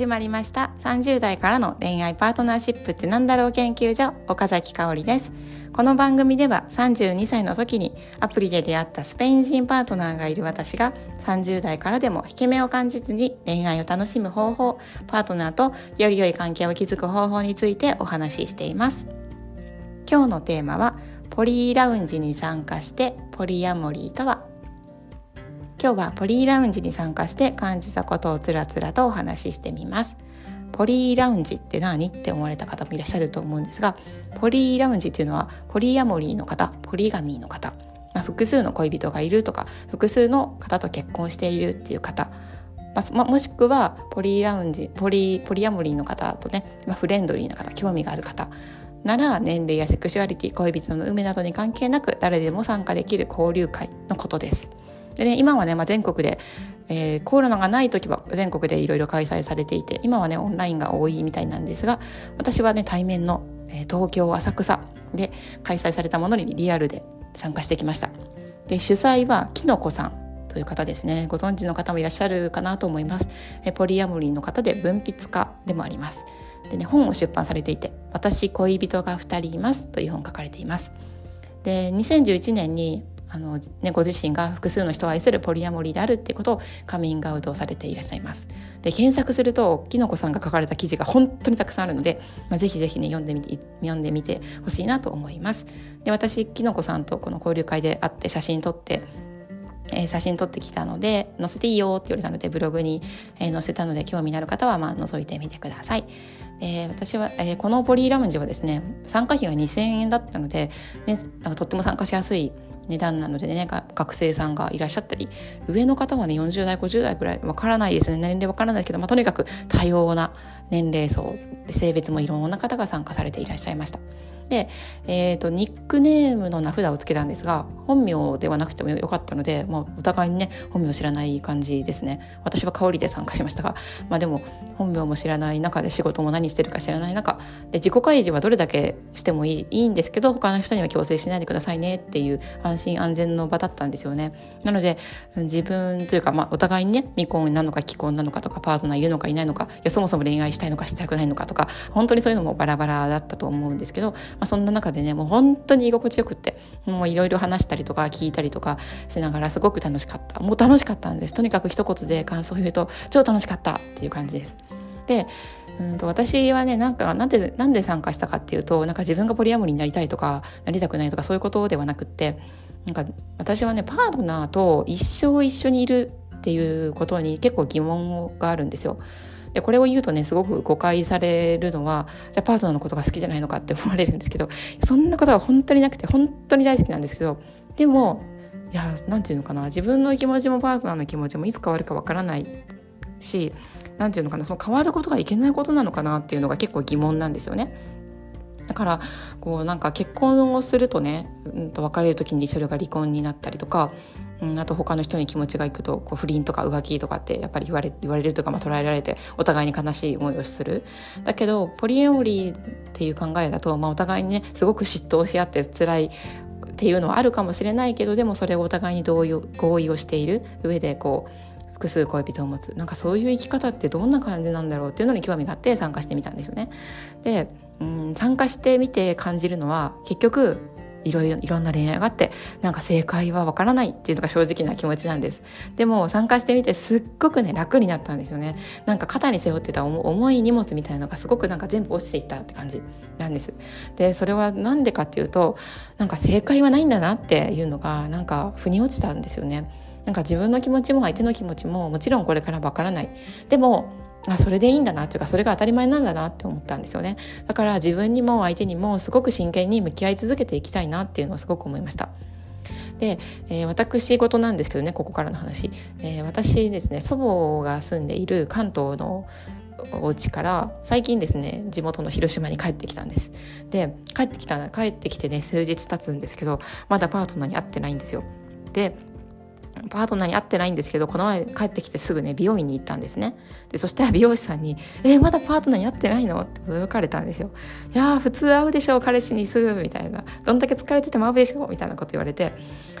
始まりました。30代からの恋愛パートナーシップってなんだろう研究所岡崎香織です。この番組では32歳の時にアプリで出会ったスペイン人パートナーがいる私が30代からでも引け目を感じずに恋愛を楽しむ方法パートナーとより良い関係を築く方法についてお話ししています。今日のテーマはポリーラウンジに参加してポリアモリーとは今日はポリーラウンジに参加して感じたことをつらつらとお話ししてみますポリーラウンジって何って思われた方もいらっしゃると思うんですがポリーラウンジっていうのはポリアモリーの方ポリガミーの方、まあ、複数の恋人がいるとか複数の方と結婚しているっていう方まあ、もしくはポリーラウンジポリポリアモリーの方とね、まあ、フレンドリーな方興味がある方なら年齢やセクシュアリティ恋人の有無などに関係なく誰でも参加できる交流会のことです。でね、今はね、まあ、全国で、えー、コロナがない時は全国でいろいろ開催されていて今はねオンラインが多いみたいなんですが私はね対面の、えー、東京浅草で開催されたものにリアルで参加してきました。で主催はきのこさんという方ですね。ご存知の方もいらっしゃるかなと思います。ポリアモリーの方で文筆家でもあります。でね本を出版されていて「私恋人が2人います」という本書かれています。で2011年にあの、ね、ご自身が複数の人を愛するポリアモリーであるっていうことをカミングアウトされていらっしゃいます。で検索するときのこさんが書かれた記事が本当にたくさんあるので、まあ、ぜひぜひね読んでみて読んでみてほしいなと思います。で私きのこさんとこの交流会で会って写真撮ってえー、写真撮ってきたので載せていいよって言われたのでブログに、えー、載せたので興味のある方はまあ覗いてみてください。えー、私は、えー、このポリーラウンジはですね参加費が2000円だったので、ね、とっても参加しやすい値段なのでね学生さんがいらっしゃったり上の方はね40代50代ぐらいわからないですね年齢わからないけど、まあ、とにかく多様な年齢層性別もいろんな方が参加されていらっしゃいました。で、えーと、ニックネームの名札をつけたんですが本名ではなくてもよかったので、まあ、お互いにね本名知らない感じですね。私は香りで参加しましたが、まあ、でも本名も知らない中で仕事も何してるか知らない中で自己開示はどれだけしてもいいいいんですけど他の人には強制しないでくださいねっていう安心安全の場だったんですよね。なので自分というか、まあ、お互いにね未婚なのか既婚なのかとかパートナーいるのかいないのかいやそもそも恋愛したいのかしたくないのかとか本当にそういうのもバラバラだったと思うんですけどあ、そんな中でねもう本当に居心地よくってもういろいろ話したりとか聞いたりとかしながらすごく楽しかったもう楽しかったんですとにかく一言で感想を言うと超楽しかったっていう感じです。でうんと私はねなんかなんでなんで参加したかっていうとなんか自分がポリアモリになりたいとかなりたくないとかそういうことではなくってなんか私はねパートナーと一生一緒にいるっていうことに結構疑問があるんですよ。でこれを言うとねすごく誤解されるのはじゃあパートナーのことが好きじゃないのかって思われるんですけどそんなことは本当になくて本当に大好きなんですけどでもいや何て言うのかな自分の気持ちもパートナーの気持ちもいつ変わるかわからないし何て言うのかなその変わることがいけないことなのかなっていうのが結構疑問なんですよね。だからこうなんか結婚をするとね、うん、と別れる時にそれが離婚になったりとか、うん、あと他の人に気持ちがいくとこう不倫とか浮気とかってやっぱり言われ言われるとか、まあ、捉えられてお互いに悲しい思いをする。だけどポリエモリーっていう考えだと、まあ、お互いにねすごく嫉妬し合って辛いっていうのはあるかもしれないけどでもそれをお互いに同意合意をしている上でこう複数恋人を持つ。なんかそういう生き方ってどんな感じなんだろうっていうのに興味があって参加してみたんですよね。でうん参加してみて感じるのは結局いろいろいろんな恋愛があってなんか正解はわからないっていうのが正直な気持ちなんです。でも参加してみてすっごくね楽になったんですよね。なんか肩に背負ってた重い荷物みたいなのがすごくなんか全部落ちていったって感じなんです。でそれは何でかっていうとなんか正解はないんだなっていうのがなんか腑に落ちたんですよね。なんか自分の気持ちも相手の気持ちももちろんこれからわからない。でもあそれでいいんだなというかそれが当たり前なんだなって思ったんですよね。だから自分にも相手にもすごく真剣に向き合い続けていきたいなっていうのをすごく思いました。で、えー、私事なんですけどねここからの話、えー、私ですね祖母が住んでいる関東のお家から最近ですね地元の広島に帰ってきたんです。で帰ってきた帰ってきてね数日経つんですけどまだパートナーに会ってないんですよ。でパートナーに会ってないんですけどこの前帰ってきてすぐね美容院に行ったんですね。でそしたら美容師さんに「えー、まだパートナーに会ってないの?」って驚かれたんですよ「いや普通会うでしょう彼氏にすぐ」みたいな「どんだけ疲れてても会うでしょ」みたいなこと言われて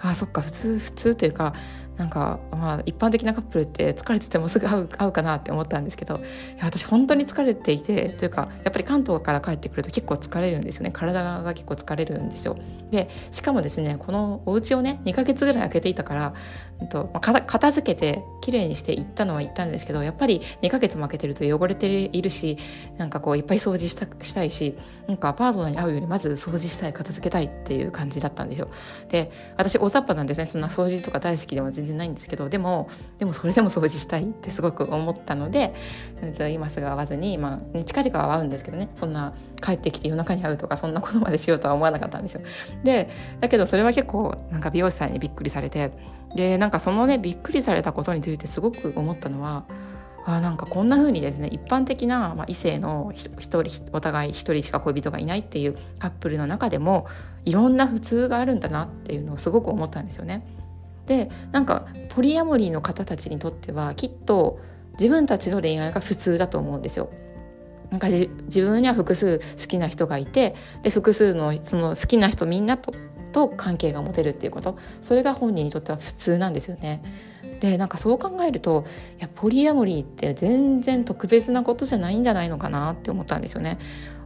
あそっか普通普通というかなんか、まあ、一般的なカップルって疲れててもすぐ会う会うかなって思ったんですけどいや私本当に疲れていてというかやっぱり関東から帰ってくると結構疲れるんですよね体が結構疲れるんですよ。でしかもですねこのお家をね2ヶ月ぐらい空けていたから、うんとまあ、片付けて綺麗にして行ったのは行ったんですけどやっぱり2ヶ月も空けてると汚れているしなんかこういっぱい掃除したしたいしなんかパートナーに会うよりまず掃除したい片付けたいっていう感じだったんですよ。で私大雑把なんですねそんな掃除とか大好きでも全然ないんですけどでもでもそれでも掃除したいってすごく思ったので今すぐ会わずに、まあ、近々は会うんですけどねそんな帰ってきて夜中に会うとかそんなことまでしようとは思わなかったんですよ。でだけどそれは結構なんか美容師さんにびっくりされてでなんかそのねびっくりされたことについてすごく思ったのはあなんかこんな風にですね一般的な、まあ、異性の一人お互い一人しか恋人がいないっていうカップルの中でもいろんな普通があるんだなっていうのをすごく思ったんですよね。でなんかポリアモリーの方たちにとってはきっと自分たちの恋愛が普通だと思うんですよ。なんか自分には複数好きな人がいてで複数のその好きな人みんなとと関係が持てるっていうことそれが本人にとっては普通なんですよね。でなんかそう考えるといやポリアモリーって全然特別なことじゃないんじゃないのかなって思ったんですよね。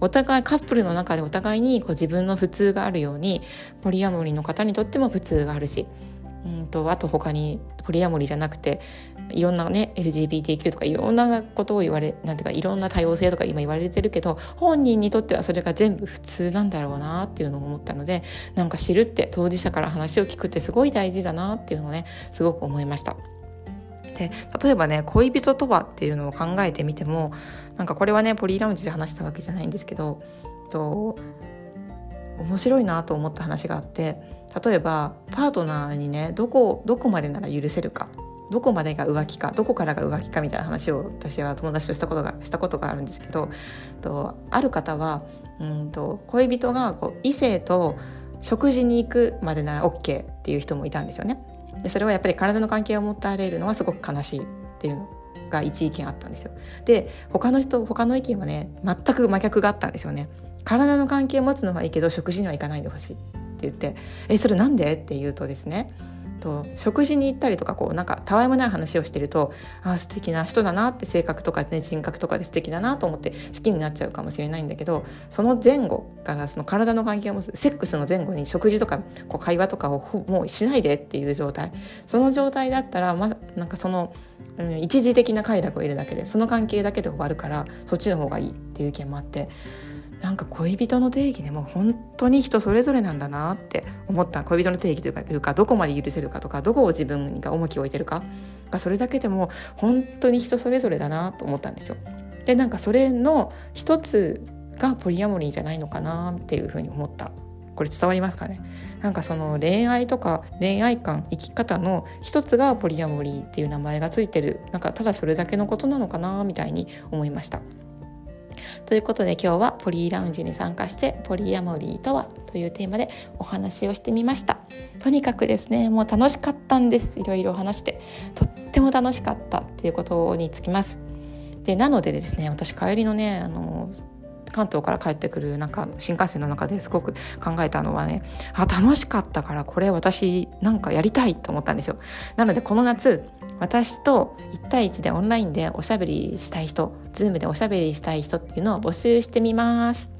お互いカップルの中でお互いにこう自分の普通があるようにポリアモリーの方にとっても普通があるしうんとあと他にポリアモリじゃなくていろんなね LGBTQ とかいろんなことを言われなんていうかいろんな多様性とか今言われてるけど本人にとってはそれが全部普通なんだろうなっていうのを思ったのでなんか知るって当事者から話を聞くってすごい大事だなっていうのをねすごく思いました。で例えばね恋人とはっていうのを考えてみてもなんかこれはねポリーラウンジで話したわけじゃないんですけどと面白いなと思った話があって例えばパートナーにねどこどこまでなら許せるかどこまでが浮気かどこからが浮気かみたいな話を私は友達としたことがしたことがあるんですけどとある方はうんと恋人がこう異性と食事に行くまでなら OK っていう人もいたんですよね。でそれはやっぱり体の関係を持たれるのはすごく悲しいっていうのが一意見あったんですよ。で他の人他の意見はね全く真逆があったんですよね。体の関係を持つのはいいけど食事には行かないでほしいって言って「えそれなんで?」って言うとですねと食事に行ったりとかこうなんかたわいもない話をしてるとああ素敵な人だなって性格とか、ね、人格とかで素敵だなと思って好きになっちゃうかもしれないんだけどその前後からその体の関係を持つセックスの前後に食事とかこう会話とかをもうしないでっていう状態その状態だったら、ま、なんかその、うん、一時的な快楽を得るだけでその関係だけで終わるからそっちの方がいいっていう意見もあってなんか恋人の定義でも本当に人それぞれなんだなって思った。恋人の定義というかいうかどこまで許せるかとかどこを自分が重きを置いてるか。がそれだけでも本当に人それぞれだなと思ったんですよ。でなんかそれの一つがポリアモリーじゃないのかなっていうふうに思った。これ伝わりますかね？なんかその恋愛とか恋愛観生き方の一つがポリアモリーっていう名前がついてる。なんかただそれだけのことなのかなみたいに思いました。ということで今日はポリーラウンジに参加してポリアモリーとはというテーマでお話をしてみました。とにかくですねもう楽しかったんです。いろいろ話してとっても楽しかったっていうことにつきます。でなのでですね私帰りのねあの関東から帰ってくるなんか新幹線の中ですごく考えたのはねあ楽しかったからこれ私なんかやりたいと思ったんですよ。なのでこの夏私と1対1でオンラインでおしゃべりしたい人 Zoom でおしゃべりしたい人っていうのを募集してみます。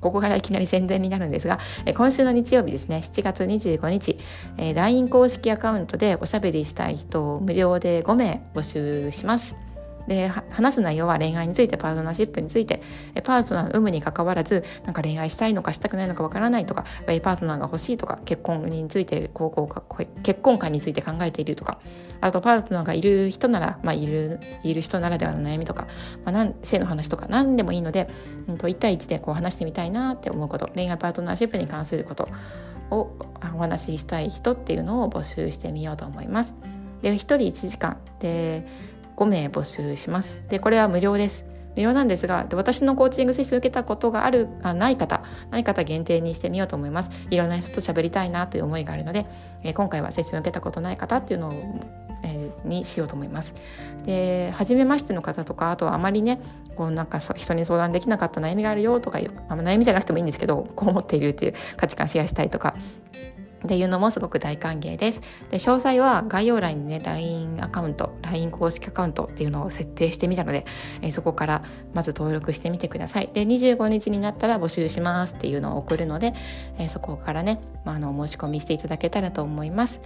ここからいきなり宣伝になるんですが、え今週の日曜日ですね、7月25日、え LINE 公式アカウントでおしゃべりしたい人を無料で5名募集します。で話す内容は恋愛についてパートナーシップについてパートナーの有無にかかわらずなんか恋愛したいのかしたくないのかわからないとかパートナーが欲しいとか結婚についてこうこう結婚観について考えているとかあとパートナーがいる人なら、まあ、いるいる人ならではの悩みとか、まあ、なん性の話とか何でもいいので、うん、と1対1でこう話してみたいなって思うこと恋愛パートナーシップに関することをお話ししたい人っていうのを募集してみようと思います。で1人1時間で5名募集します。でこれは無料です。無料なんですがで私のコーチングセッションを受けたことがあるあない方ない方限定にしてみようと思いますいろんな人と喋りたいなという思いがあるので、えー、今回はセッションを受けたことない方っていうのを、えー、にしようと思いますで初めましての方とかあとはあまりねこうなんか人に相談できなかった悩みがあるよとかいうあ悩みじゃなくてもいいんですけどこう思っているっていう価値観シェアしたいとかっていうのもすごく大歓迎です。で詳細は概要欄にね LINE アカウント LINE 公式アカウントっていうのを設定してみたので、えー、そこからまず登録してみてください。で25日になったら募集しますっていうのを送るので、えー、そこからね、まあ、あの申し込みしていただけたらと思います。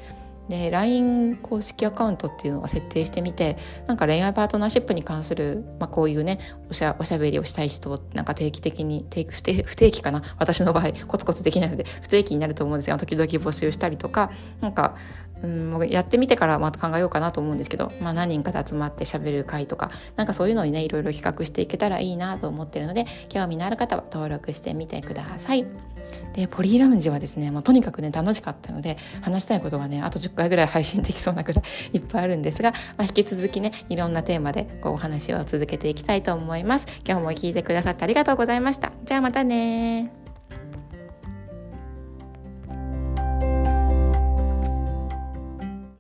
で LINE 公式アカウントっていうのを設定してみてなんか恋愛パートナーシップに関する、まあ、こういうねおしゃおしゃべりをしたい人なんか定期的に定不定不定期かな？私の場合コツコツできないので不定期になると思うんですが時々募集したりとかなんかうんやってみてからまた考えようかなと思うんですけど、まあ、何人かで集まってしゃべる会とかなんかそういうのにねいろいろ企画していけたらいいなと思ってるので興味のある方は登録してみてください。でポリーラウンジはですねもうとにかくね楽しかったので話したいことがねあと10回ぐらい配信できそうなぐらい いっぱいあるんですが、まあ、引き続きねいろんなテーマでこうお話を続けていきたいと思います。今日も聞いてくださってありがとうございました。じゃあまたね